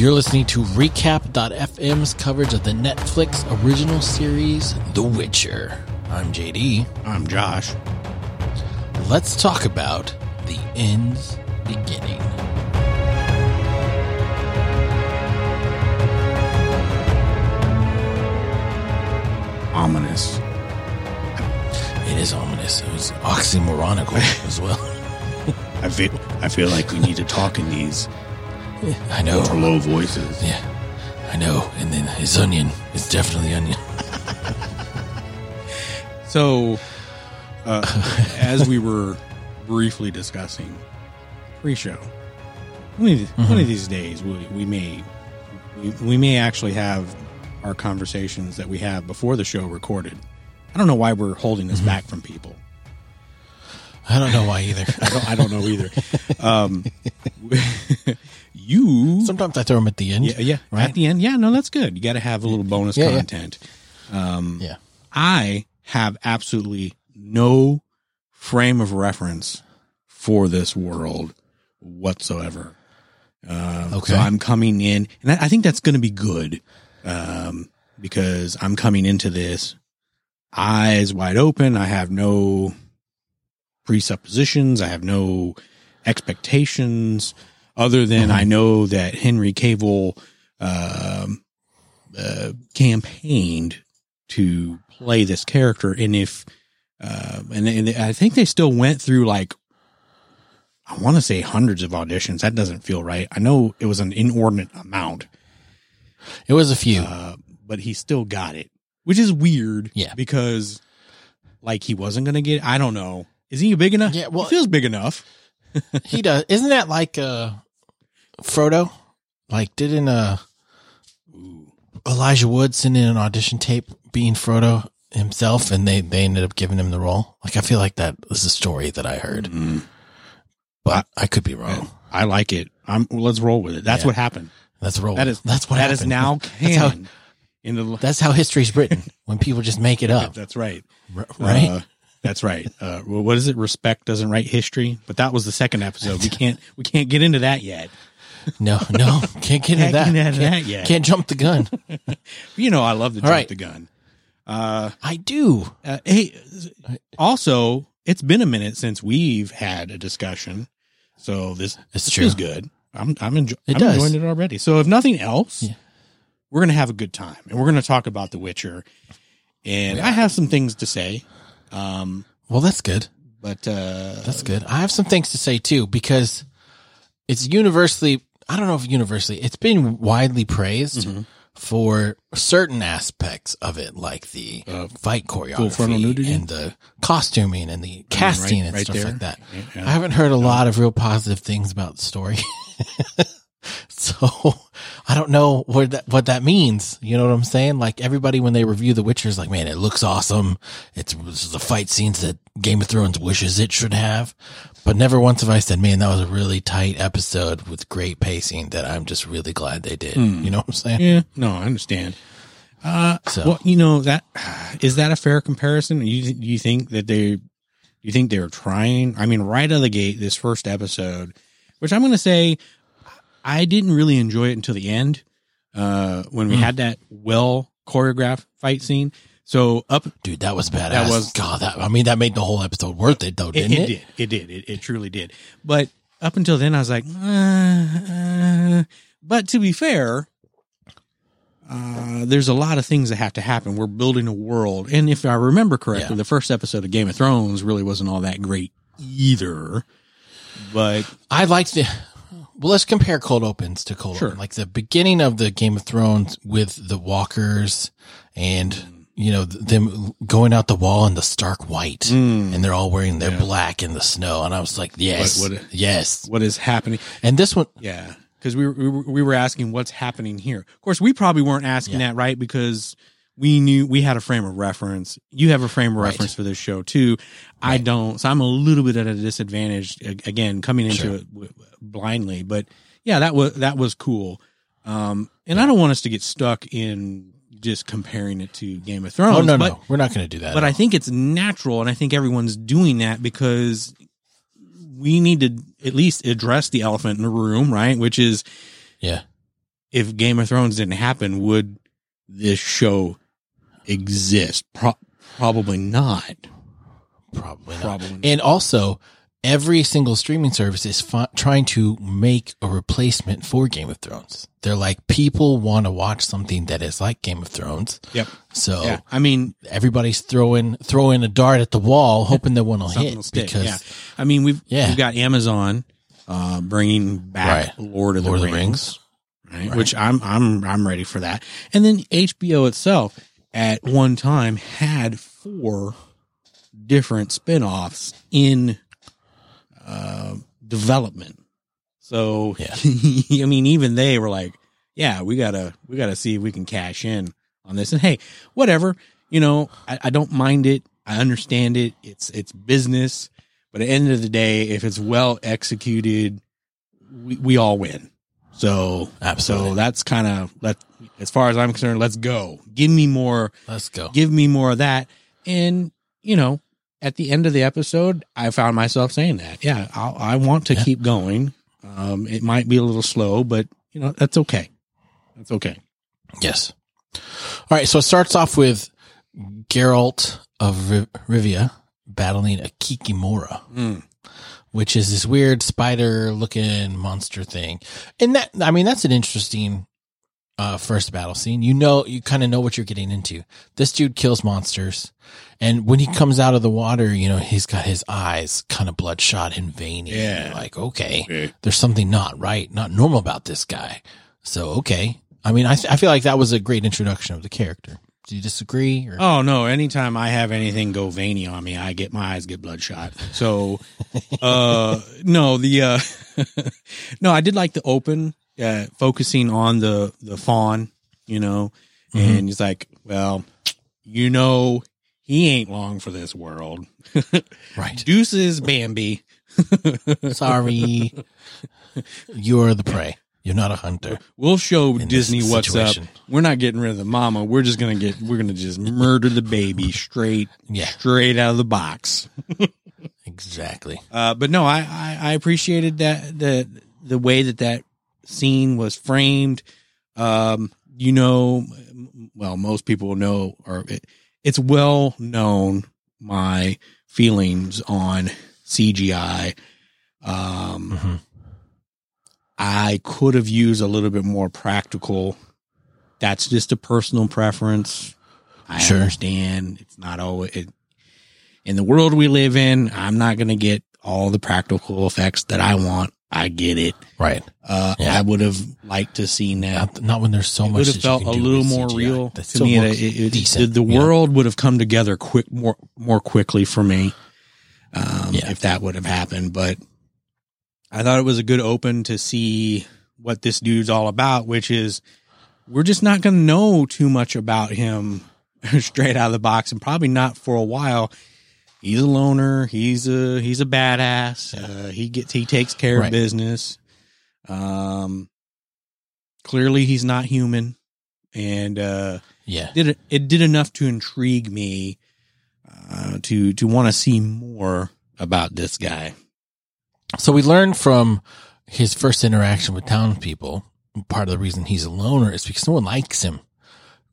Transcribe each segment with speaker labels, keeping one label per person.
Speaker 1: You're listening to Recap.fm's coverage of the Netflix original series, The Witcher. I'm JD.
Speaker 2: I'm Josh.
Speaker 1: Let's talk about the end's beginning.
Speaker 2: Ominous.
Speaker 1: It is ominous. It was oxymoronical as well.
Speaker 2: I feel I feel like we need to talk in these
Speaker 1: I know.
Speaker 2: ultra low voices.
Speaker 1: Yeah, I know. And then his onion is definitely onion.
Speaker 2: So, uh, as we were briefly discussing pre-show, one of, these- one of these days we, we may we, we may actually have our conversations that we have before the show recorded. I don't know why we're holding this back from people.
Speaker 1: I don't know why either.
Speaker 2: I don't, I don't know either. Um, you
Speaker 1: Sometimes I throw them at the end.
Speaker 2: Yeah, yeah.
Speaker 1: Right?
Speaker 2: At the end, yeah, no, that's good. You got to have a little bonus
Speaker 1: Yeah, yeah.
Speaker 2: content.
Speaker 1: yeah.
Speaker 2: I have absolutely no frame of reference for this world whatsoever. Um,
Speaker 1: Okay.
Speaker 2: So I'm coming in, and I I think that's going to be good um, because I'm coming into this eyes wide open. I have no presuppositions. I have no expectations other than I know that Henry Cavill um, uh, campaigned to play this character, and if uh, and, and I think they still went through like I want to say hundreds of auditions. That doesn't feel right. I know it was an inordinate amount,
Speaker 1: It was a few.
Speaker 2: uh, but he still got it, which is weird.
Speaker 1: Yeah.
Speaker 2: because like he wasn't gonna get. I don't know. Is he big enough?
Speaker 1: Yeah, well-
Speaker 2: he feels big enough.
Speaker 1: He does. Isn't that like uh Frodo? Like didn't uh Elijah Wood send in an audition tape being Frodo himself and they they ended up giving him the role? Like I feel like that was a story that I heard.
Speaker 2: Mm.
Speaker 1: But I could be wrong.
Speaker 2: I like it. I'm. Let's roll with it. That's
Speaker 1: Yeah.
Speaker 2: what happened.
Speaker 1: That's roll.
Speaker 2: That is
Speaker 1: that's what
Speaker 2: that is
Speaker 1: happened.
Speaker 2: now
Speaker 1: That's how-
Speaker 2: canon. in the
Speaker 1: That's how history's written when people just make it up,
Speaker 2: that's right.
Speaker 1: r- right?
Speaker 2: Uh, that's right. Uh, what is it? Respect doesn't write history, but that was the second episode. We can't we can't get into that yet.
Speaker 1: no, no, can't get into
Speaker 2: Can't
Speaker 1: that.
Speaker 2: into
Speaker 1: Can't,
Speaker 2: that yet.
Speaker 1: can't jump the gun.
Speaker 2: You know, I love to
Speaker 1: All
Speaker 2: jump
Speaker 1: right.
Speaker 2: the gun. Uh,
Speaker 1: I do.
Speaker 2: uh, hey, also, it's been a minute since we've had a discussion, so this
Speaker 1: It's
Speaker 2: this
Speaker 1: true.
Speaker 2: feels good. I'm I'm, enjo-
Speaker 1: It
Speaker 2: I'm enjoying it already. So if nothing else,
Speaker 1: Yeah.
Speaker 2: we're gonna have a good time, and we're gonna talk about The Witcher. And I have some things to say, um,
Speaker 1: Well, that's good.
Speaker 2: but uh,
Speaker 1: That's good. I have some things to say too because it's universally, I don't know if universally, it's been widely praised
Speaker 2: Mm-hmm.
Speaker 1: for certain aspects of it, like the
Speaker 2: Uh,
Speaker 1: fight choreography and the costuming and the casting and
Speaker 2: right
Speaker 1: stuff
Speaker 2: there.
Speaker 1: like that.
Speaker 2: Yeah.
Speaker 1: I haven't heard a lot of real positive things about the story. so I don't know what that, what that means. You know what I'm saying? Like everybody, when they review The Witcher is like, man, it looks awesome. It's this is the fight scenes that Game of Thrones wishes it should have. But never once have I said, man, that was a really tight episode with great pacing that I'm just really glad they did. You know what I'm saying?
Speaker 2: yeah, no, I understand.
Speaker 1: Uh, So
Speaker 2: Well, you know that is that a fair comparison? You do you think that they you think they're trying? I mean, right out of the gate, this first episode, which I'm going to say, I didn't really enjoy it until the end uh, when we had that well choreographed fight scene. So up,
Speaker 1: dude, that was badass.
Speaker 2: That was-
Speaker 1: God. That, I mean, that made the whole episode worth it though,
Speaker 2: it,
Speaker 1: didn't
Speaker 2: it
Speaker 1: it?
Speaker 2: did, it did, it, it truly did. But up until then, I was like, uh, uh, but to be fair. Uh, there's a lot of things that have to happen. We're building a world. And if I remember correctly,
Speaker 1: Yeah.
Speaker 2: the first episode of Game of Thrones really wasn't all that great either. But
Speaker 1: I liked the. Well, let's compare cold opens to cold
Speaker 2: Sure.
Speaker 1: open. Like the beginning of the Game of Thrones with the walkers and you know them going out the wall in the stark white, mm. and they're all wearing their black in the snow, and I was like, yes,
Speaker 2: What- what-
Speaker 1: yes.
Speaker 2: what is happening?
Speaker 1: And this one,
Speaker 2: Yeah. Because we, were- we, were- we were asking what's happening here. Of course, we probably weren't asking
Speaker 1: Yeah.
Speaker 2: that, right? Because we knew we had a frame of reference. You have a frame of
Speaker 1: Right.
Speaker 2: reference for this show too. I don't. So I'm a little bit at a disadvantage again coming into
Speaker 1: Sure.
Speaker 2: it w- blindly. But yeah, that was that was cool. Um, and I don't want us to get stuck in just comparing it to Game of Thrones.
Speaker 1: oh no,
Speaker 2: but,
Speaker 1: no, we're not going to do that.
Speaker 2: But I think it's natural, and I think everyone's doing that because we need to at least address the elephant in the room, right? Which is
Speaker 1: yeah,
Speaker 2: if Game of Thrones didn't happen, would this show exist? Pro- probably not.
Speaker 1: Probably not.
Speaker 2: Probably not.
Speaker 1: And also, every single streaming service is fi- trying to make a replacement for Game of Thrones. They're like, people want to watch something that is like Game of Thrones.
Speaker 2: Yep.
Speaker 1: So
Speaker 2: Yeah. I mean,
Speaker 1: everybody's throwing throwing a dart at the wall, hoping that one will hit.
Speaker 2: will
Speaker 1: because
Speaker 2: yeah. I mean, we've
Speaker 1: Yeah.
Speaker 2: we've got Amazon uh, bringing back
Speaker 1: Right.
Speaker 2: Lord of the
Speaker 1: Lord of the
Speaker 2: Rings, right?
Speaker 1: Right.
Speaker 2: Which I'm I'm I'm ready for that. And then HBO itself at one time had four different spin-offs in uh, development. So
Speaker 1: Yeah.
Speaker 2: I mean, even they were like, "Yeah, we gotta we gotta see if we can cash in on this." And hey, whatever, you know, I, I don't mind it. I understand it. It's it's business, but at the end of the day, if it's well executed, we we all win. So
Speaker 1: Absolutely.
Speaker 2: so that's kind of let as far as I'm concerned, let's go. Give me more
Speaker 1: let's go.
Speaker 2: give me more of that. And, you know, at the end of the episode, I found myself saying that. Yeah, I'll, I want to
Speaker 1: Yeah.
Speaker 2: keep going. Um, it might be a little slow, but, you know, that's okay. That's okay.
Speaker 1: Yes. All right. So it starts off with Geralt of Riv- Rivia battling a Kikimora.
Speaker 2: Mm.
Speaker 1: Which is this weird spider looking monster thing. And that, I mean, that's an interesting, uh, first battle scene. You know, you kind of know what you're getting into. This dude kills monsters. And when he comes out of the water, you know, he's got his eyes kind of bloodshot and veiny.
Speaker 2: Yeah.
Speaker 1: Like, okay,
Speaker 2: Okay.
Speaker 1: there's something not right, not normal about this guy. So, okay. I mean, I, th- I feel like that was a great introduction of the character. Do you disagree? Or?
Speaker 2: Oh no! Anytime I have anything go veiny on me, I get my eyes get bloodshot. So, uh, no, the uh, no, I did like the open, uh, focusing on the the fawn, you know, and he's like, well, you know, he ain't long for this world.
Speaker 1: Right.
Speaker 2: Deuces, Bambi.
Speaker 1: Sorry. You're the prey. You're not a hunter.
Speaker 2: We'll show Disney what's
Speaker 1: situation.
Speaker 2: up. We're not getting rid of the mama. We're just gonna get. We're gonna just murder the baby straight,
Speaker 1: Yeah.
Speaker 2: straight out of the box.
Speaker 1: Exactly.
Speaker 2: Uh, but no, I, I, I appreciated that the the way that that scene was framed. Um, you know, well, most people know, or it, it's well known my feelings on CGI. Um,
Speaker 1: Mhm.
Speaker 2: I could have used a little bit more practical. That's just a personal preference. I
Speaker 1: Sure.
Speaker 2: understand it's not always it, in the world we live in. I'm not going to get all the practical effects that I want. I get it.
Speaker 1: Right.
Speaker 2: Uh,
Speaker 1: Yeah.
Speaker 2: I would have liked to seen that.
Speaker 1: Not, not when there's so
Speaker 2: it
Speaker 1: much.
Speaker 2: would have felt a little more
Speaker 1: CGI.
Speaker 2: real
Speaker 1: That
Speaker 2: to me. It, it, the, the
Speaker 1: know?
Speaker 2: world would have come together quick, more more quickly for me um,
Speaker 1: Yeah.
Speaker 2: if that would have happened. But I thought it was a good open to see what this dude's all about, which is we're just not going to know too much about him straight out of the box, and probably not for a while. He's a loner. He's a he's a badass. Uh, he gets he takes care
Speaker 1: Right.
Speaker 2: of business. Um, clearly he's not human, and uh,
Speaker 1: Yeah.
Speaker 2: did it, it did enough to intrigue me uh, to to want to see more about this guy.
Speaker 1: So we learn from his first interaction with townspeople. Part of the reason he's a loner is because no one likes him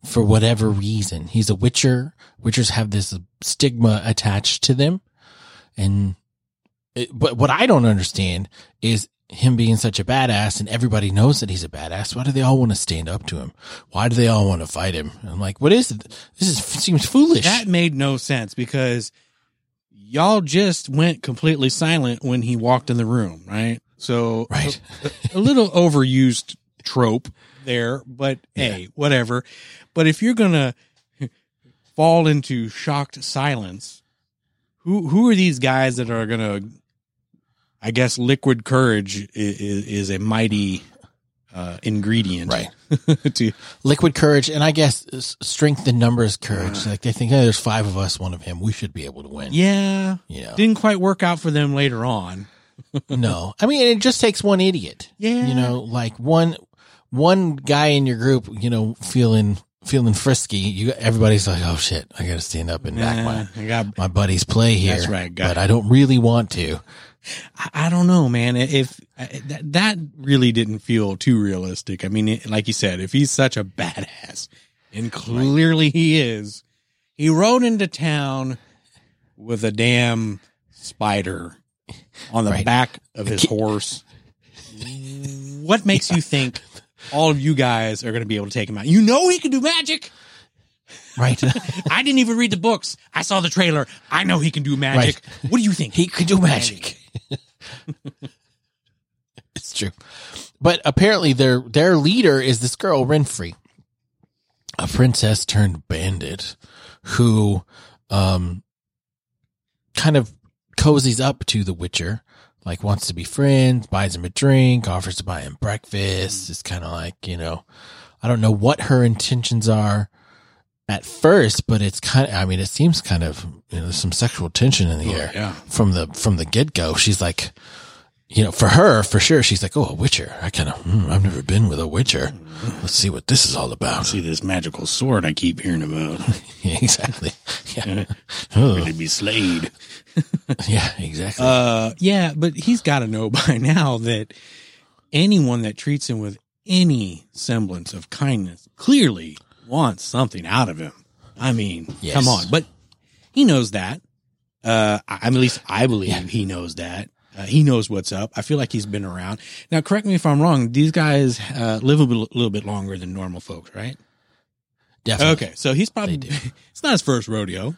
Speaker 1: for whatever reason. He's a witcher. Witchers have this stigma attached to them. And, it, but what I don't understand is him being such a badass and everybody knows that he's a badass. Why do they all want to stand up to him? Why do they all want to fight him? I'm like, what is it? This is, seems foolish.
Speaker 2: That made no sense because y'all just went completely silent when he walked in the room, right? So
Speaker 1: right.
Speaker 2: a little overused trope there, but hey, whatever. But if you're gonna fall into shocked silence, who who are these guys that are gonna? I guess liquid courage is, is a mighty uh, ingredient,
Speaker 1: Right.
Speaker 2: to
Speaker 1: liquid courage and I guess strength in numbers courage. Like they think, hey, there's five of us, one of him. We should be able to win.
Speaker 2: yeah,
Speaker 1: You know,
Speaker 2: didn't quite work out for them later on.
Speaker 1: no, I mean, it just takes one idiot.
Speaker 2: Yeah.
Speaker 1: You know, like one, one guy in your group, you know, feeling, feeling frisky. You, everybody's like, oh shit, I got to stand up and back my,
Speaker 2: Nah, got
Speaker 1: my buddy's play here.
Speaker 2: That's right, got
Speaker 1: But
Speaker 2: it.
Speaker 1: I don't really want to.
Speaker 2: I, I don't know, man. If that, that really didn't feel too realistic. I mean, it, like you said, if he's such a badass, and clearly he is, he rode into town with a damn spider on the
Speaker 1: Right.
Speaker 2: back of his horse. What makes you think all of you guys are going to be able to take him out? You know he can do magic.
Speaker 1: Right.
Speaker 2: I didn't even read the books. I saw the trailer. I know he can do magic. What do you think?
Speaker 1: he could do magic. it's true. But apparently their their leader is this girl Renfri, a princess turned bandit who um kind of cozies up to the Witcher, like wants to be friends, buys him a drink, offers to buy him breakfast. It's kind of like, you know, I don't know what her intentions are at first, but it's kind of, I mean, it seems kind of, you know, there's some sexual tension in the air
Speaker 2: yeah.
Speaker 1: from the, from the get go. She's like, you know, for her, for sure, she's like, oh, a Witcher. I kind of, mm, I've never been with a Witcher. Let's see what this is all about.
Speaker 2: See this magical sword I keep hearing about.
Speaker 1: Yeah, exactly. Yeah. Oh,
Speaker 2: Ready to be slayed.
Speaker 1: yeah, exactly.
Speaker 2: Uh, yeah, but he's got to know by now that anyone that treats him with any semblance of kindness clearly wants something out of him. I mean,
Speaker 1: Yes.
Speaker 2: come on, but he knows that. Uh, I, mean, at least I believe
Speaker 1: Yeah.
Speaker 2: he knows that. Uh, he knows what's up. I feel like he's been around. Now, correct me if I'm wrong. These guys uh, live a little, little bit longer than normal folks, right?
Speaker 1: Definitely.
Speaker 2: Okay, so he's probably it's not his first rodeo.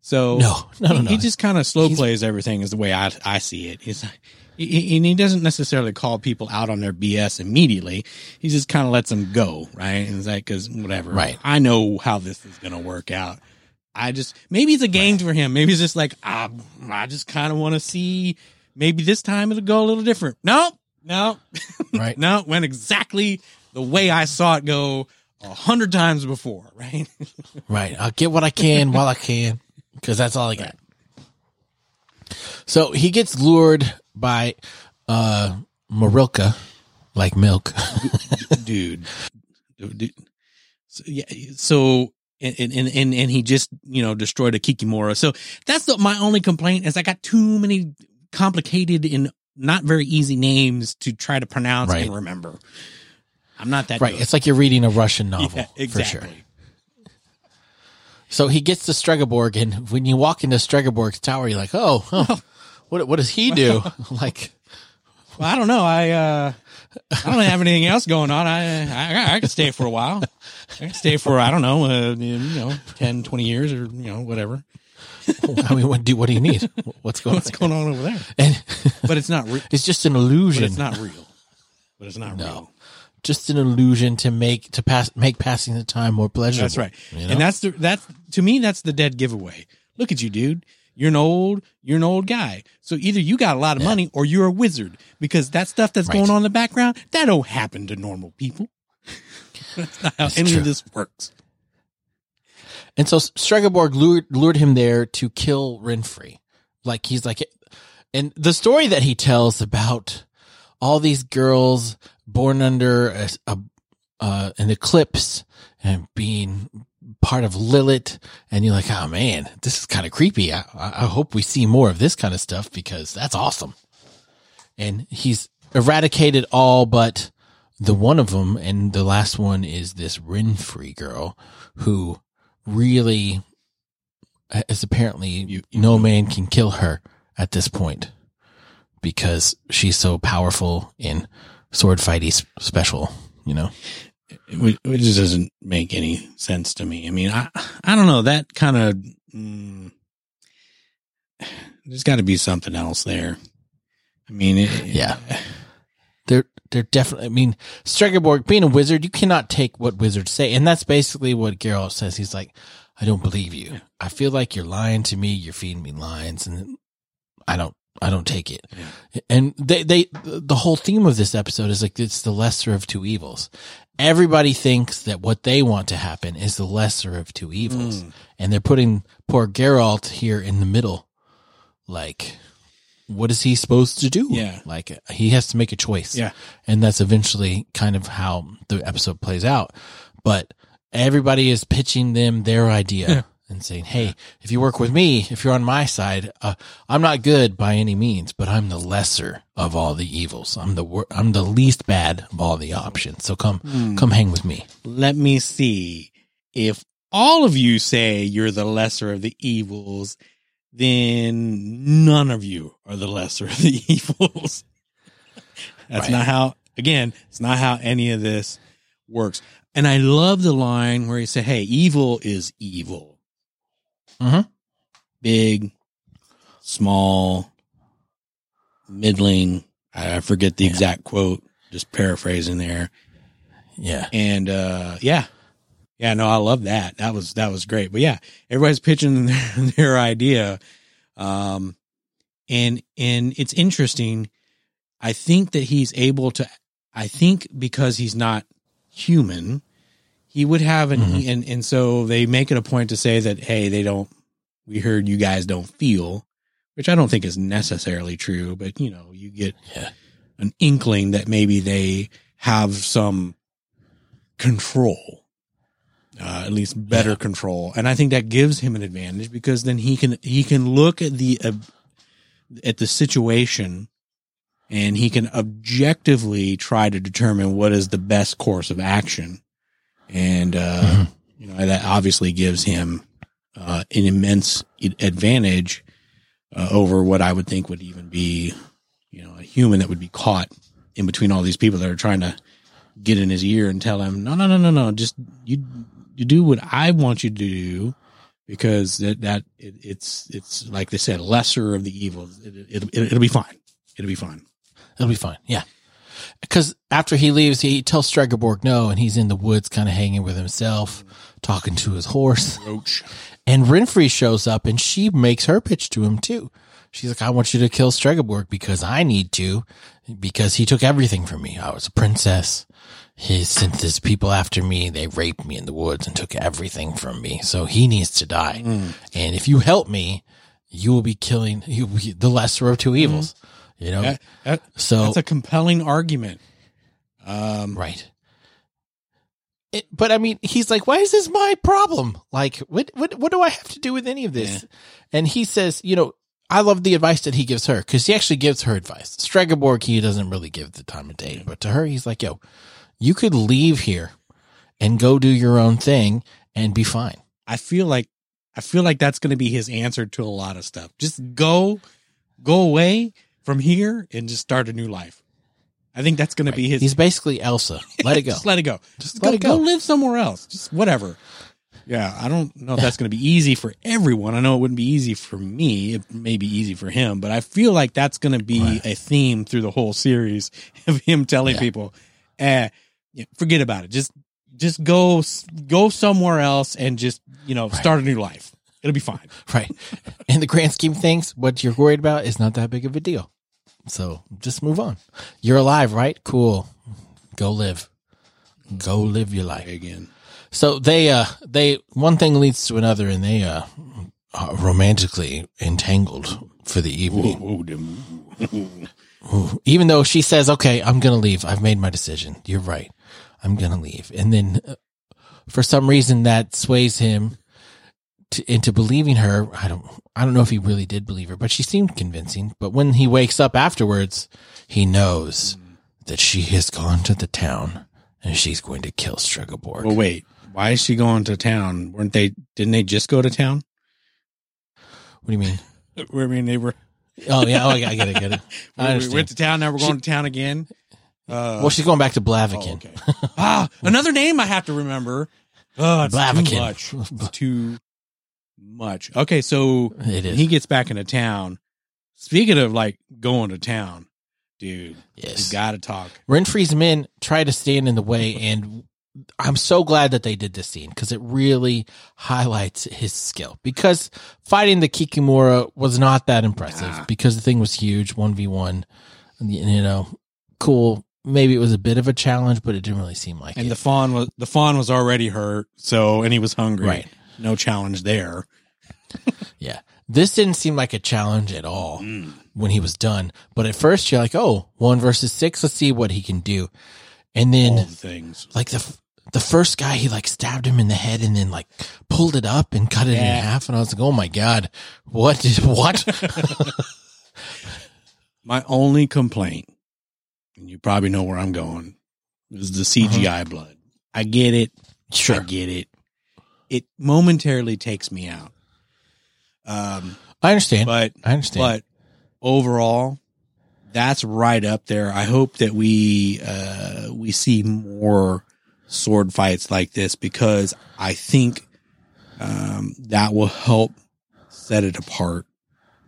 Speaker 2: So
Speaker 1: No, no, no,
Speaker 2: he,
Speaker 1: no.
Speaker 2: he just kind of slow
Speaker 1: He's-
Speaker 2: plays everything is the way I I see it. He's he, he- and he doesn't necessarily call people out on their BS immediately. He just kind of lets them go, right? And it's like, cause whatever.
Speaker 1: Right.
Speaker 2: I know how this is going to work out. I just, maybe it's a game for him. Maybe it's just like, ah, I just kind of want to see, maybe this time it'll go a little different. No, no,
Speaker 1: right.
Speaker 2: no, went exactly the way I saw it go a hundred times before, right?
Speaker 1: Right. I'll get what I can while I can because that's all I got. So he gets lured by uh Marilka, like milk.
Speaker 2: dude. Dude. So, yeah. So and and and and he just you know destroyed a Kikimora. So that's the, my only complaint is I got too many complicated and not very easy names to try to pronounce
Speaker 1: Right.
Speaker 2: and remember. I'm not that
Speaker 1: right.
Speaker 2: good.
Speaker 1: It's like you're reading a Russian novel
Speaker 2: Yeah,
Speaker 1: for sure. So he gets to Stregaborg, and when you walk into Stregaborg's tower, you're like, oh, oh what what does he do? like,
Speaker 2: Well, I don't know. I uh, I don't have anything else going on. I I, I could stay for a while. I could stay for I don't know, uh, you know, 10, 20 years or you know whatever.
Speaker 1: I mean, what do what do you need? What's going
Speaker 2: What's
Speaker 1: on?
Speaker 2: going on over there?
Speaker 1: And
Speaker 2: But it's not. Re-
Speaker 1: it's just an
Speaker 2: but
Speaker 1: illusion.
Speaker 2: it's not real. But it's not
Speaker 1: No.
Speaker 2: real.
Speaker 1: just an illusion to make to pass make passing the time more pleasurable.
Speaker 2: That's right.
Speaker 1: you know?
Speaker 2: And that's the that's to me that's the dead giveaway. Look at you, dude. You're an old you're an old guy. So either you got a lot of money or you're a wizard because that stuff that's
Speaker 1: Right.
Speaker 2: going on in the background that don't happen to normal people. that's not how
Speaker 1: That's
Speaker 2: any
Speaker 1: true.
Speaker 2: of this works.
Speaker 1: And so Stregaborg lured, lured him there to kill Renfri. Like he's like, and the story that he tells about all these girls born under a, a uh, an eclipse and being part of Lilith, and you're like, oh man, this is kind of creepy. I, I hope we see more of this kind of stuff because that's awesome. And he's eradicated all but the one of them, and the last one is this Renfri girl who really is apparently
Speaker 2: You-
Speaker 1: no man can kill her at this point because she's so powerful in sword fighty s- special, you know?
Speaker 2: It, it just doesn't make any sense to me. I mean, I I don't know that kind of. Mm, there's got to be something else there. I mean, it,
Speaker 1: Yeah. They're, they're definitely, I mean, Stregaborg being a wizard, you cannot take what wizards say. And that's basically what Geralt says. He's like, I don't believe you. I feel like you're lying to me. You're feeding me lies, and I don't, I don't take it. And they, they, the whole theme of this episode is like, it's the lesser of two evils. Everybody thinks that what they want to happen is the lesser of two evils.
Speaker 2: Mm.
Speaker 1: And they're putting poor Geralt here in the middle. Like, what is he supposed to do?
Speaker 2: Yeah.
Speaker 1: Like, he has to make a choice.
Speaker 2: Yeah.
Speaker 1: And that's eventually kind of how the episode plays out. But everybody is pitching them their idea.
Speaker 2: Yeah.
Speaker 1: And saying, Hey, if you work with me, if you're on my side, uh, I'm not good by any means, but I'm the lesser of all the evils. I'm the, wor- I'm the least bad of all the options. So come,
Speaker 2: Hmm.
Speaker 1: come hang with me.
Speaker 2: Let me see. If all of you say you're the lesser of the evils, then none of you are the lesser of the evils. That's
Speaker 1: Right.
Speaker 2: not how, again, it's not how any of this works. And I love the line where he said, Hey, evil is evil.
Speaker 1: Mhm.
Speaker 2: Big, small, middling. I I forget the
Speaker 1: Yeah.
Speaker 2: exact quote, just paraphrasing there.
Speaker 1: Yeah.
Speaker 2: And uh yeah. Yeah, no, I love that. That was that was great. But yeah, everybody's pitching their, their idea. Um and and it's interesting. I think that he's able to I think because he's not human, he would have an
Speaker 1: Mhm.
Speaker 2: and and so they make it a point to say that hey, they don't we heard you guys don't feel, which I don't think is necessarily true, but you know, you get
Speaker 1: Yeah.
Speaker 2: an inkling that maybe they have some control, uh, at least better
Speaker 1: Yeah.
Speaker 2: control, and I think that gives him an advantage because then he can he can look at the uh, at the situation, and he can objectively try to determine what is the best course of action, and uh,
Speaker 1: Mhm.
Speaker 2: you know that obviously gives him uh, an immense advantage uh, over what I would think would even be, you know, a human that would be caught in between all these people that are trying to get in his ear and tell him, no, no, no, no, no, just you, you do what I want you to do because that, that it, it's, it's like they said, lesser of the evils. It, it, it, it'll be fine. It'll be fine.
Speaker 1: It'll be fine. Yeah. Because after he leaves, he tells Stregaborg no, and he's in the woods kind of hanging with himself, talking to his horse.
Speaker 2: Roach.
Speaker 1: And Renfri shows up and she makes her pitch to him too. She's like, I want you to kill Stregaborg because I need to, because he took everything from me. I was a princess. He sent his people after me. They raped me in the woods and took everything from me. So he needs to die. Mm. And if you help me, you will be killing be the lesser of two evils. Mm-hmm. You know?
Speaker 2: That- that-
Speaker 1: so
Speaker 2: that's a compelling argument. Um,
Speaker 1: Right. It, but I mean, he's like, "Why is this my problem? Like, what what what do I have to do with any of this?" And he says, "You know, I love the advice that he gives her because he actually gives her advice. Stregaborg, he doesn't really give the time of day, but to her, he's like, "Yo, you could leave here and go do your own thing and be fine."
Speaker 2: I feel like I feel like that's going to be his answer to a lot of stuff. Just go, go away from here and just start a new life. I think that's going to be his.
Speaker 1: He's basically Elsa. Let it go.
Speaker 2: Just let it go.
Speaker 1: Just
Speaker 2: go,
Speaker 1: let it go.
Speaker 2: Go live somewhere else. Just whatever. Yeah, I don't know if that's going to be easy for everyone. I know it wouldn't be easy for me. It may be easy for him, but I feel like that's going to be
Speaker 1: Right.
Speaker 2: a theme through the whole series of him telling
Speaker 1: Yeah.
Speaker 2: people, "Eh, forget about it. Just, just go, go somewhere else and just, you know, start a new life. It'll be fine."
Speaker 1: Right. In the grand scheme of things, what you're worried about is not that big of a deal. So just move on. You're alive, right? Cool. Go live. Go live your life.
Speaker 2: Again,
Speaker 1: So they, uh, they, one thing leads to another and they, uh, are romantically entangled for the evening. Ooh. Even though she says, okay, I'm going to leave. I've made my decision. You're right. I'm going to leave. And then uh, for some reason that sways him to, into believing her. I don't, I don't know if he really did believe her, but she seemed convincing. But when he wakes up afterwards, he knows that she has gone to the town and she's going to kill Stregaborg.
Speaker 2: well, wait. Why is she going to town? Weren't they? Didn't they just go to town?
Speaker 1: what do you mean?
Speaker 2: I mean, they were.
Speaker 1: Oh yeah. Oh, I get it. Get it. I
Speaker 2: we went to town. Now we're going to town again. Uh,
Speaker 1: well, she's going back to
Speaker 2: oh,
Speaker 1: Blaviken.
Speaker 2: okay. ah, another name I have to remember. Oh, it's too
Speaker 1: Blaviken.
Speaker 2: much. It's too much. Okay, so
Speaker 1: It is.
Speaker 2: he gets back into town. Speaking of like going to town, dude,
Speaker 1: yes.
Speaker 2: you got to talk.
Speaker 1: Renfri's men try to stand in the way, and I'm so glad that they did this scene because it really highlights his skill. Because fighting the Kikimora was not that impressive
Speaker 2: Nah.
Speaker 1: because the thing was huge, one v one. You know, cool. Maybe it was a bit of a challenge, but it didn't really seem like
Speaker 2: And
Speaker 1: it.
Speaker 2: the fawn was the fawn was already hurt, so and he was hungry.
Speaker 1: Right.
Speaker 2: No challenge there.
Speaker 1: yeah, this didn't seem like a challenge at all
Speaker 2: Mm.
Speaker 1: when he was done. But at first, you're like, oh, one versus six. Let's see what he can do. And then
Speaker 2: the things.
Speaker 1: like the the first guy he like stabbed him in the head and then like pulled it up and cut it
Speaker 2: Yeah.
Speaker 1: in half, and I was like, oh my god, what did what?
Speaker 2: My only complaint, and you probably know where I'm going, is the CGI blood. I get it.
Speaker 1: Sure.
Speaker 2: I get it. It momentarily takes me out. Um,
Speaker 1: I understand.
Speaker 2: but
Speaker 1: I understand.
Speaker 2: but overall, that's right up there. I hope that we uh, we see more sword fights like this because I think um, that will help set it apart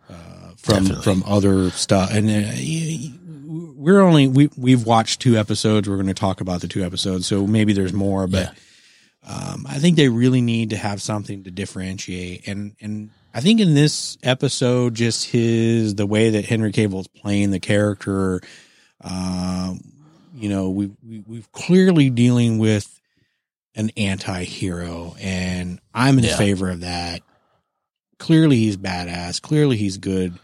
Speaker 2: uh, from
Speaker 1: Definitely.
Speaker 2: from other stuff. And uh, we're only we we've watched two episodes. We're going to talk about the two episodes, so maybe there's more, but. Um, I think they really need to have something to differentiate, and and I think in this episode, just his the way that Henry Cavill is playing the character, um, you know, we, we we've clearly dealing with an anti-hero, and I'm in
Speaker 1: Yeah.
Speaker 2: favor of that. Clearly, he's badass. Clearly, he's good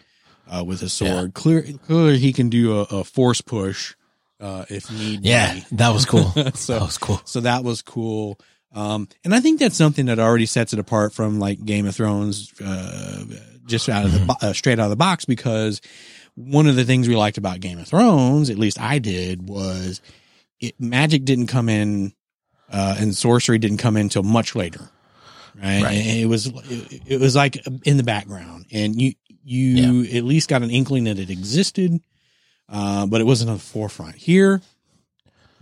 Speaker 2: uh, with a sword. Clear, clearly, he can do a, a force push uh, if need
Speaker 1: yeah,
Speaker 2: be.
Speaker 1: that was cool.
Speaker 2: So-
Speaker 1: that was cool.
Speaker 2: So that was cool. Um, and I think that's something that already sets it apart from like Game of Thrones, uh, just out of the, bo- uh, straight out of the box, because one of the things we liked about Game of Thrones, at least I did, was it, magic didn't come in, uh, and sorcery didn't come in until much later. Right.
Speaker 1: Right.
Speaker 2: It was, it, it was like in the background and you, you at least got an inkling that it existed. Uh, but it wasn't on the forefront here,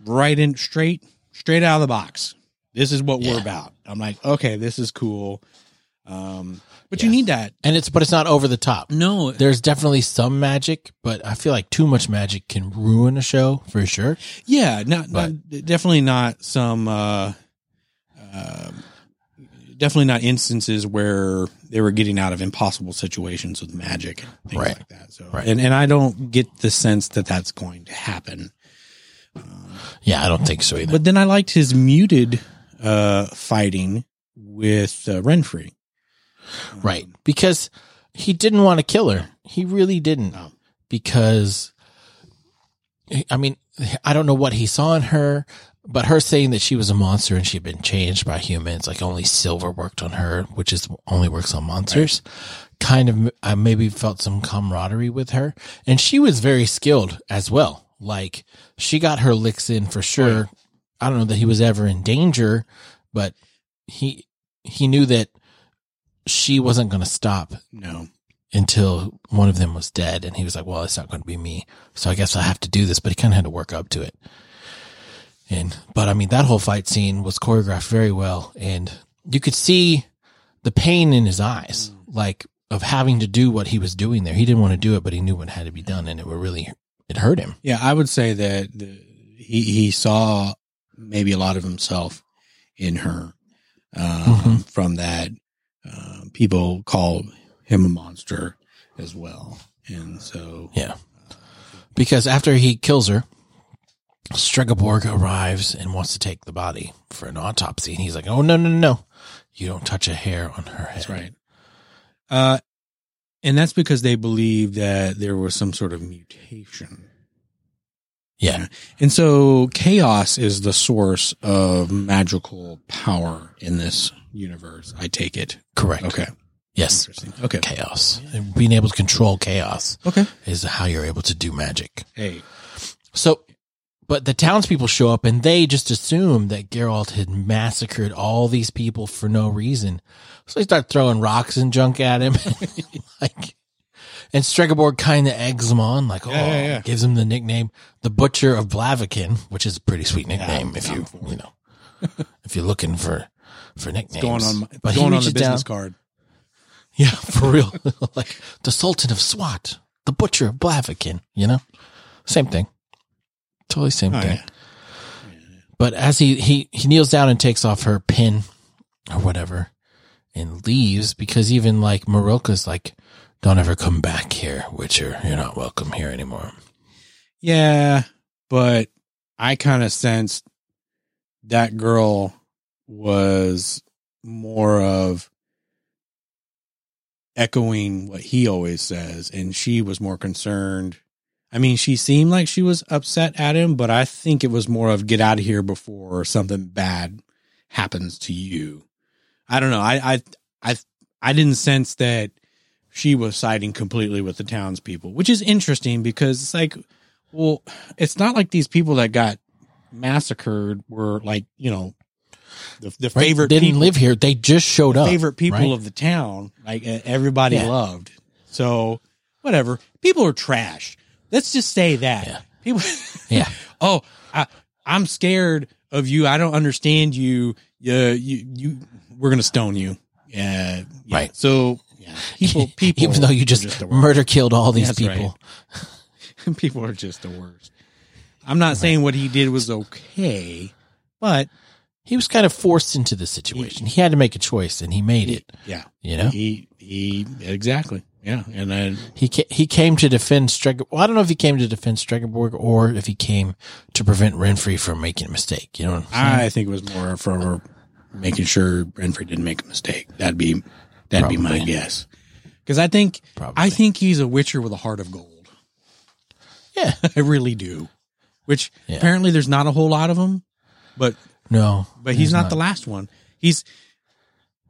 Speaker 2: right in straight, straight out of the box. This is what we're about. I'm like, okay, this is cool. Um, but you need that.
Speaker 1: And it's but it's not over the top.
Speaker 2: No,
Speaker 1: There's definitely some magic, but I feel like too much magic can ruin a show for sure.
Speaker 2: yeah, not, not definitely not some, uh, um definitely not instances where they were getting out of impossible situations with magic and things
Speaker 1: Right.
Speaker 2: like that. So,
Speaker 1: Right.
Speaker 2: and, and I don't get the sense that that's going to happen.
Speaker 1: Yeah, I don't think so either.
Speaker 2: But then I liked his muted, uh, fighting with, uh, Renfri.
Speaker 1: Right. Because he didn't want to kill her. He really didn't.
Speaker 2: No.
Speaker 1: Because, I mean, I don't know what he saw in her, but her saying that she was a monster and she'd been changed by humans, like only silver worked on her, which is only works on monsters, kind of, I maybe felt some camaraderie with her. And she was very skilled as well. Like she got her licks in for sure. I don't know that he was ever in danger, but he, he knew that she wasn't going to stop
Speaker 2: No.
Speaker 1: until one of them was dead. And he was like, well, it's not going to be me. So I guess I have to do this, but he kind of had to work up to it. And, but I mean, that whole fight scene was choreographed very well. And you could see the pain in his eyes, mm. like of having to do what he was doing there. He didn't want to do it, but he knew what had to be done. And it would really, it hurt him.
Speaker 2: Yeah, I would say that the, he he saw maybe a lot of himself in her um,
Speaker 1: Mhm.
Speaker 2: from that. Um, people call him a monster as well, and so
Speaker 1: Yeah. Because after he kills her, Stregaborg arrives and wants to take the body for an autopsy. And he's like, oh, no, no, no, no. You don't touch a hair on her head.
Speaker 2: that's right. Uh, and that's because they believe that there was some sort of mutation.
Speaker 1: Yeah.
Speaker 2: And so chaos is the source of magical power in this universe. I take it.
Speaker 1: Correct.
Speaker 2: Okay.
Speaker 1: Yes.
Speaker 2: Okay.
Speaker 1: Chaos. And being able to control chaos
Speaker 2: Okay.
Speaker 1: is how you're able to do magic.
Speaker 2: Hey.
Speaker 1: So, but the townspeople show up and they just assume that Geralt had massacred all these people for no reason. So they start throwing rocks and junk at him. like, and Stregaborg kind of eggs him on, like, oh,
Speaker 2: Yeah, yeah, yeah.
Speaker 1: Oh, gives him the nickname, the Butcher of Blaviken, which is a pretty sweet nickname if you you know if you're looking for, for nicknames.
Speaker 2: going on my,
Speaker 1: but
Speaker 2: going on the business
Speaker 1: down-
Speaker 2: card.
Speaker 1: yeah, for real. like the Sultan of Swat, the Butcher of Blaviken, you know? Same thing. Totally same
Speaker 2: Oh,
Speaker 1: thing. But as he, he, he kneels down and takes off her pin or whatever and leaves because even like Marilka's like, don't ever come back here, Witcher. You're not welcome here anymore.
Speaker 2: Yeah, but I kind of sensed that girl was more of echoing what he always says, and she was more concerned. I mean, she seemed like she was upset at him, but I think it was more of get out of here before something bad happens to you. I don't know. I I I I didn't sense that she was siding completely with the townspeople, which is interesting because it's like, well, it's not like these people that got massacred were like you know the the
Speaker 1: Right?
Speaker 2: favorite
Speaker 1: didn't
Speaker 2: people,
Speaker 1: live here. They just showed up.
Speaker 2: favorite people
Speaker 1: right?
Speaker 2: of the town, like uh, everybody
Speaker 1: Yeah.
Speaker 2: loved. So whatever, people are trash. Let's just say that
Speaker 1: Yeah.
Speaker 2: people.
Speaker 1: Yeah.
Speaker 2: oh, I, I'm scared of you. I don't understand you. Yeah, you, you, we're gonna stone you. Yeah, yeah.
Speaker 1: Right.
Speaker 2: So yeah, people, people,
Speaker 1: Even though you
Speaker 2: are
Speaker 1: just, murder killed all these
Speaker 2: That's right.
Speaker 1: people.
Speaker 2: people are just the worst. I'm not saying what he did was okay, but
Speaker 1: He was kind of forced into the situation. He had to make a choice, and he made it.
Speaker 2: yeah,
Speaker 1: You know,
Speaker 2: he, he, exactly, yeah, and then
Speaker 1: he ca- he came to defend Streger. Well, I don't know if he came to defend Stregerborg or if he came to prevent Renfri from making a mistake. You know, what I'm saying?
Speaker 2: I think it was more for making sure Renfri didn't make a mistake. That'd be that'd be my guess. Because I think
Speaker 1: Probably.
Speaker 2: I think he's a Witcher with a heart of gold.
Speaker 1: yeah,
Speaker 2: I really do. Which
Speaker 1: Yeah.
Speaker 2: apparently there's not a whole lot of them, but
Speaker 1: no,
Speaker 2: but he's
Speaker 1: there's
Speaker 2: not, the last one. He's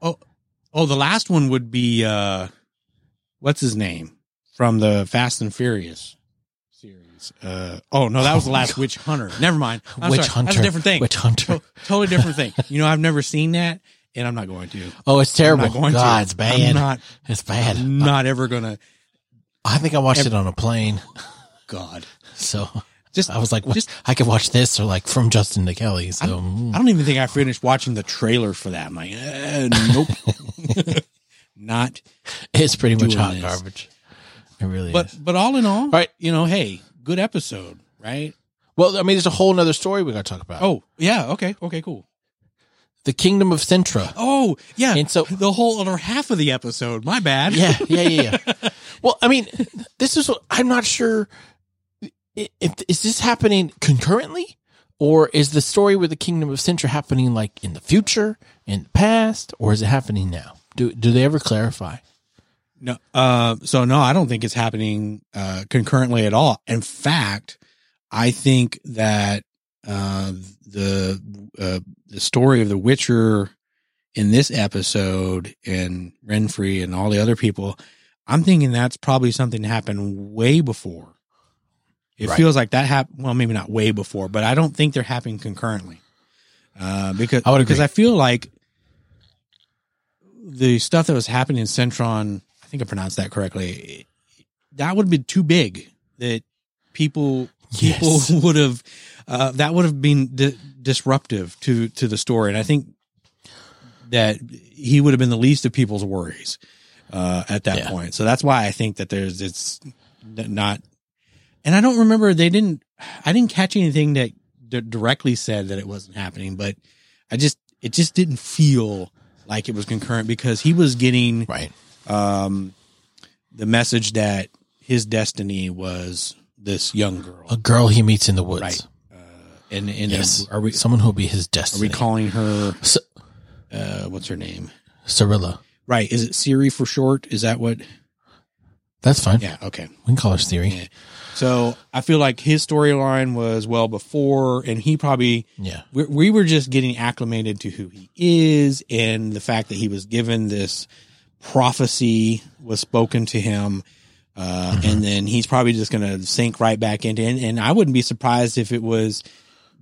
Speaker 2: oh oh the last one would be uh what's his name from the Fast and Furious series. Uh oh no, that was the
Speaker 1: Oh
Speaker 2: last Witch Hunter. Never mind. I'm
Speaker 1: Witch
Speaker 2: sorry.
Speaker 1: Hunter.
Speaker 2: That's a different thing.
Speaker 1: Witch Hunter.
Speaker 2: To- totally different thing. You know, I've never seen that, and I'm not going to.
Speaker 1: Oh, it's terrible.
Speaker 2: I'm not going
Speaker 1: God,
Speaker 2: to.
Speaker 1: it's bad.
Speaker 2: I'm not.
Speaker 1: it's bad.
Speaker 2: I'm not ever gonna.
Speaker 1: I think I watched it on a plane.
Speaker 2: God,
Speaker 1: So
Speaker 2: just
Speaker 1: I was like,
Speaker 2: just.
Speaker 1: I could watch this or like from Justin to Kelly. So mm.
Speaker 2: I don't even think I finished watching the trailer for that. I'm like, eh, nope, not.
Speaker 1: it's pretty much hot
Speaker 2: this.
Speaker 1: garbage. It really
Speaker 2: But
Speaker 1: is.
Speaker 2: but all in all,
Speaker 1: Right.
Speaker 2: You know, hey, good episode, right?
Speaker 1: Well, I mean, there's a whole nother story we got to talk about.
Speaker 2: Oh yeah, okay, okay, cool.
Speaker 1: The Kingdom of Cintra.
Speaker 2: Oh yeah,
Speaker 1: And so-
Speaker 2: the whole other half of the episode. My bad.
Speaker 1: Yeah, yeah, yeah, yeah. well, I mean, this is. I'm not sure. If, is this happening concurrently, or is the story with the Kingdom of Cintra happening like in the future, in the past, or is it happening now? Do do they ever clarify?
Speaker 2: No, uh, so no, I don't think it's happening uh, concurrently at all. In fact, I think that uh, the uh, the story of the Witcher in this episode and Renfri and all the other people, I'm thinking that's probably something that happened way before. It
Speaker 1: Right.
Speaker 2: feels like that happened. Well, maybe not way before, but I don't think they're happening concurrently. Uh, because
Speaker 1: I would
Speaker 2: because. I feel like the stuff that was happening in Centron, I think I pronounced that correctly. That would have been too big that people people
Speaker 1: Yes.
Speaker 2: would have uh, that would have been di- disruptive to to the story, and I think that he would have been the least of people's worries uh, at that
Speaker 1: Yeah.
Speaker 2: point. So that's why I think that there's it's not. And I don't remember they didn't. I didn't catch anything that d- directly said that it wasn't happening, but I just it just didn't feel like it was concurrent because he was getting
Speaker 1: Right.
Speaker 2: um, the message that his destiny was this young girl.
Speaker 1: A girl he meets in the woods.
Speaker 2: Right. And and
Speaker 1: Yes.
Speaker 2: are we
Speaker 1: Someone who will be his destiny?
Speaker 2: are we calling her
Speaker 1: S-
Speaker 2: uh, what's her name?
Speaker 1: Cirilla.
Speaker 2: Right. Is it Siri for short? Is that what?
Speaker 1: That's fine.
Speaker 2: Yeah. Okay.
Speaker 1: We can call her Siri.
Speaker 2: Yeah. So I feel like his storyline was well before, and he probably
Speaker 1: Yeah.
Speaker 2: we, we were just getting acclimated to who he is and the fact that he was given this prophecy was spoken to him. Uh,
Speaker 1: Mm-hmm.
Speaker 2: and then he's probably just going to sink right back into it. And I wouldn't be surprised if it was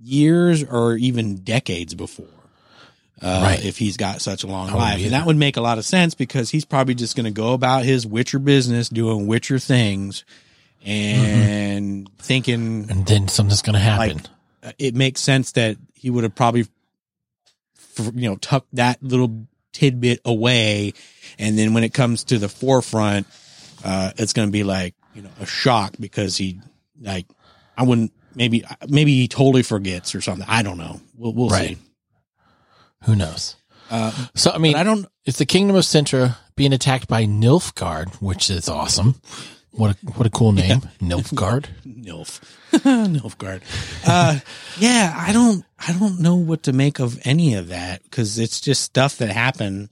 Speaker 2: years or even decades before. Uh,
Speaker 1: Right.
Speaker 2: if he's got such a long
Speaker 1: wouldn't
Speaker 2: life. And that would make a lot of sense because he's probably just going to go about his Witcher business doing Witcher things and thinking
Speaker 1: And then something's going to happen.
Speaker 2: like uh, it makes sense that he would have probably you know tucked that little tidbit away and then when it comes to the forefront uh it's going to be like you know a shock because he like i wouldn't maybe maybe he totally forgets or something i don't know we'll, we'll
Speaker 1: Right.
Speaker 2: see
Speaker 1: Who knows?
Speaker 2: uh
Speaker 1: So, I mean,
Speaker 2: i don't
Speaker 1: it's the Kingdom of Cintra being attacked by Nilfgaard, which is awesome. What a, what a cool name. Nilfgaard.
Speaker 2: nilf nilfgaard uh yeah i don't i don't know what to make of any of that because it's just stuff that happened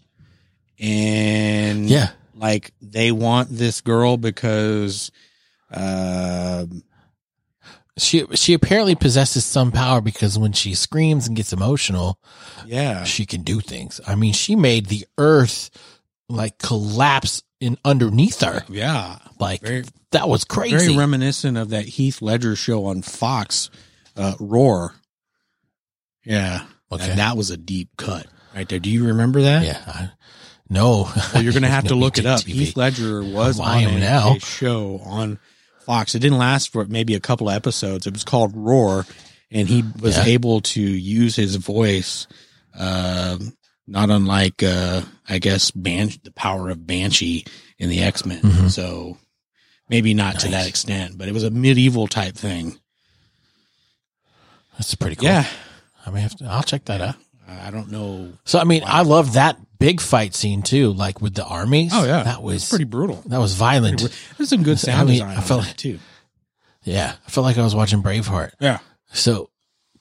Speaker 2: and
Speaker 1: Yeah.
Speaker 2: like they want this girl because uh
Speaker 1: she she apparently possesses some power because when she screams and gets emotional,
Speaker 2: Yeah.
Speaker 1: she can do things. I mean, she made the earth like collapse in underneath her.
Speaker 2: Yeah.
Speaker 1: Like
Speaker 2: Very-
Speaker 1: that was crazy.
Speaker 2: Very reminiscent of that Heath Ledger show on Fox, uh, Roar. Yeah.
Speaker 1: Okay.
Speaker 2: And that was a deep cut right there. Do you remember that?
Speaker 1: yeah. I, no.
Speaker 2: Well, you're going to have to
Speaker 1: No,
Speaker 2: look it up.
Speaker 1: TV.
Speaker 2: Heath Ledger was on a,
Speaker 1: now.
Speaker 2: a show on Fox. It didn't last for maybe a couple of episodes. It was called Roar, and he was
Speaker 1: Yeah.
Speaker 2: able to use his voice, um, not unlike, uh, I guess, Ban- the power of Banshee in the X Men.
Speaker 1: Mhm.
Speaker 2: So maybe not to that extent, but it was a medieval type thing.
Speaker 1: That's pretty cool.
Speaker 2: Yeah.
Speaker 1: I may have to, I'll check that out.
Speaker 2: I don't know.
Speaker 1: So, I mean, I love that big fight scene too, like with the armies.
Speaker 2: Oh yeah,
Speaker 1: That was,
Speaker 2: pretty brutal.
Speaker 1: that was violent.
Speaker 2: There's some good sound
Speaker 1: I mean,
Speaker 2: design
Speaker 1: I felt-
Speaker 2: that too.
Speaker 1: Yeah. I felt like I was watching Braveheart.
Speaker 2: Yeah.
Speaker 1: So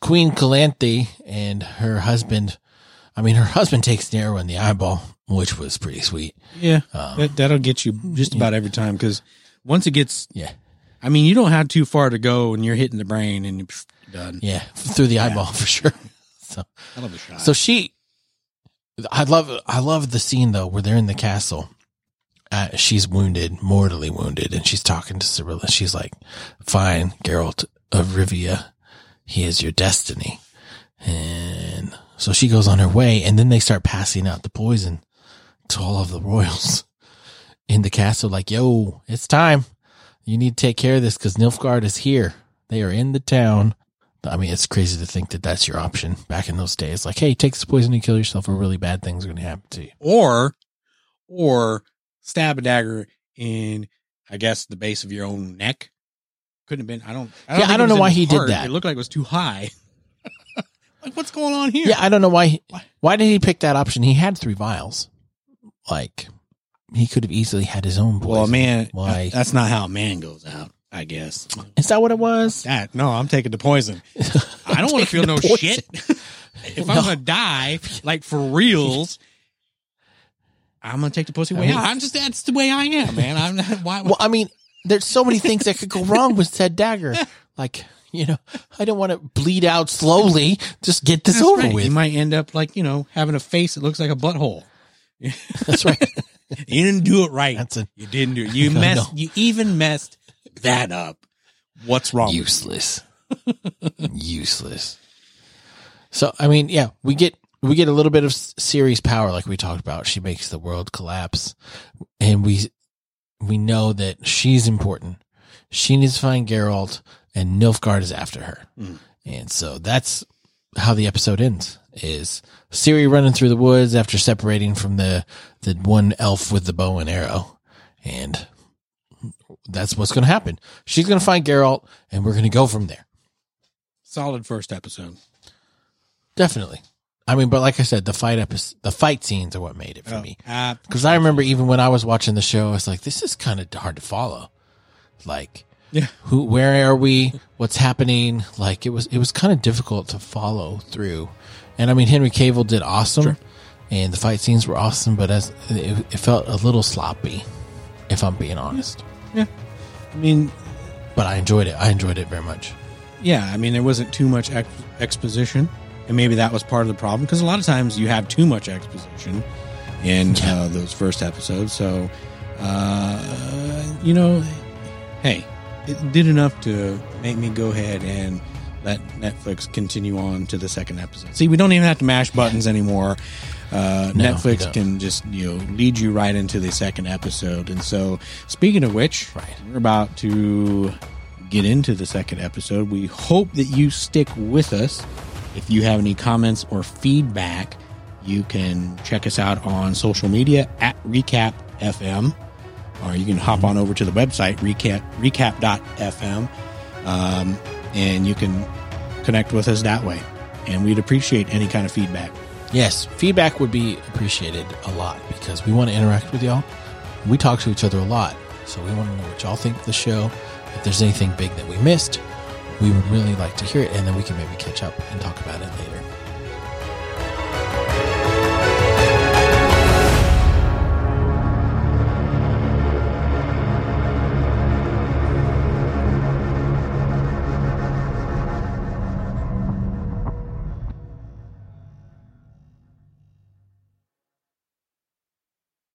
Speaker 1: Queen Calanthe and her husband, I mean, her husband takes the arrow in the eyeball, which was pretty sweet.
Speaker 2: Yeah,
Speaker 1: Um,
Speaker 2: that, that'll get you just about every time because once it gets,
Speaker 1: Yeah.
Speaker 2: I mean, you don't have too far to go and you're hitting the brain and you're done.
Speaker 1: Yeah. Through the eyeball for sure. So,
Speaker 2: I love a shot.
Speaker 1: so she, I love, I love the scene though, where they're in the castle. Uh, she's wounded, mortally wounded, and she's talking to Cirilla. She's like, fine, Geralt of Rivia, he is your destiny. And so she goes on her way and then they start passing out the poison to all of the royals in the castle. Like, yo, it's time. You need to take care of this because Nilfgaard is here. They are in the town. I mean, it's crazy to think that that's your option back in those days. Like, hey, take this poison and kill yourself or really bad things are going to happen to you.
Speaker 2: or, or stab a dagger in, I guess, the base of your own neck. Couldn't have been. I don't. I
Speaker 1: Yeah, I don't know why he did that.
Speaker 2: It looked like it was too high. like, what's going on here?
Speaker 1: Yeah, I don't know why. He,
Speaker 2: Why?
Speaker 1: why did he pick that option? He had three vials. Like, he could have easily had his own poison.
Speaker 2: Well, man,
Speaker 1: Why?
Speaker 2: that's not how a man goes out. I guess.
Speaker 1: Is that what it was?
Speaker 2: That no, I'm taking the poison. I don't want to feel no
Speaker 1: Poison.
Speaker 2: shit. if
Speaker 1: No.
Speaker 2: I'm gonna die, like for reals, I'm gonna take the pussy way
Speaker 1: I mean-
Speaker 2: out. I'm just that's the way I am, man. I'm not. Why?
Speaker 1: Well, I mean, there's so many things that could go wrong with said dagger. Like, you know, I don't want to bleed out slowly. Just get this
Speaker 2: that's
Speaker 1: over
Speaker 2: right.
Speaker 1: with.
Speaker 2: You might end up like you know having a face that looks like a butthole.
Speaker 1: That's right.
Speaker 2: You didn't do it right.
Speaker 1: That's a
Speaker 2: you didn't do it. You
Speaker 1: No,
Speaker 2: messed.
Speaker 1: no.
Speaker 2: You even messed that up. What's wrong?
Speaker 1: useless. useless. So, I mean, yeah, we get we get a little bit of Ciri's power, like we talked about. She makes the world collapse, and we we know that she's important. She needs to find Geralt, and Nilfgaard is after her,
Speaker 2: Mm.
Speaker 1: and so that's how the episode ends. Is Ciri running through the woods after separating from the the one elf with the bow and arrow, and that's what's going to happen. She's going to find Geralt, and we're going to go from there.
Speaker 2: Solid first episode.
Speaker 1: Definitely. I mean, but like I said, the fight episode, the fight scenes are what made it for
Speaker 2: Oh,
Speaker 1: me. Because I remember even when I was watching the show, I was like, this is kind of hard to follow. Like,
Speaker 2: Yeah.
Speaker 1: who, where are we? What's happening? Like, it was, it was kind of difficult to follow through. And I mean, Henry Cavill did awesome,
Speaker 2: Sure.
Speaker 1: and the fight scenes were awesome, but as it, it felt a little sloppy, if I'm being honest.
Speaker 2: I mean,
Speaker 1: But I enjoyed it. I enjoyed it very much.
Speaker 2: yeah, I mean, there wasn't too much ex- exposition, and maybe that was part of the problem because a lot of times you have too much exposition in
Speaker 1: Yeah.
Speaker 2: uh, those first episodes. So, uh, you know, hey, it did enough to make me go ahead and let Netflix continue on to the second episode. See, we don't even have to mash buttons anymore. Uh,
Speaker 1: No,
Speaker 2: Netflix can just you know lead you right into the second episode. And so, speaking of which,
Speaker 1: Right.
Speaker 2: we're about to get into the second episode. We hope that you stick with us. If you have any comments or feedback, you can check us out on social media at Recap FM, or you can hop on over to the website recap recap.fm, um, and you can connect with us that way. And we'd appreciate any kind of feedback.
Speaker 1: Yes, feedback would be appreciated a lot because we want to interact with y'all. We talk to each other a lot, so we want to know what y'all think of the show. If there's anything big that we missed, we would really like to hear it, and then we can maybe catch up and talk about it later.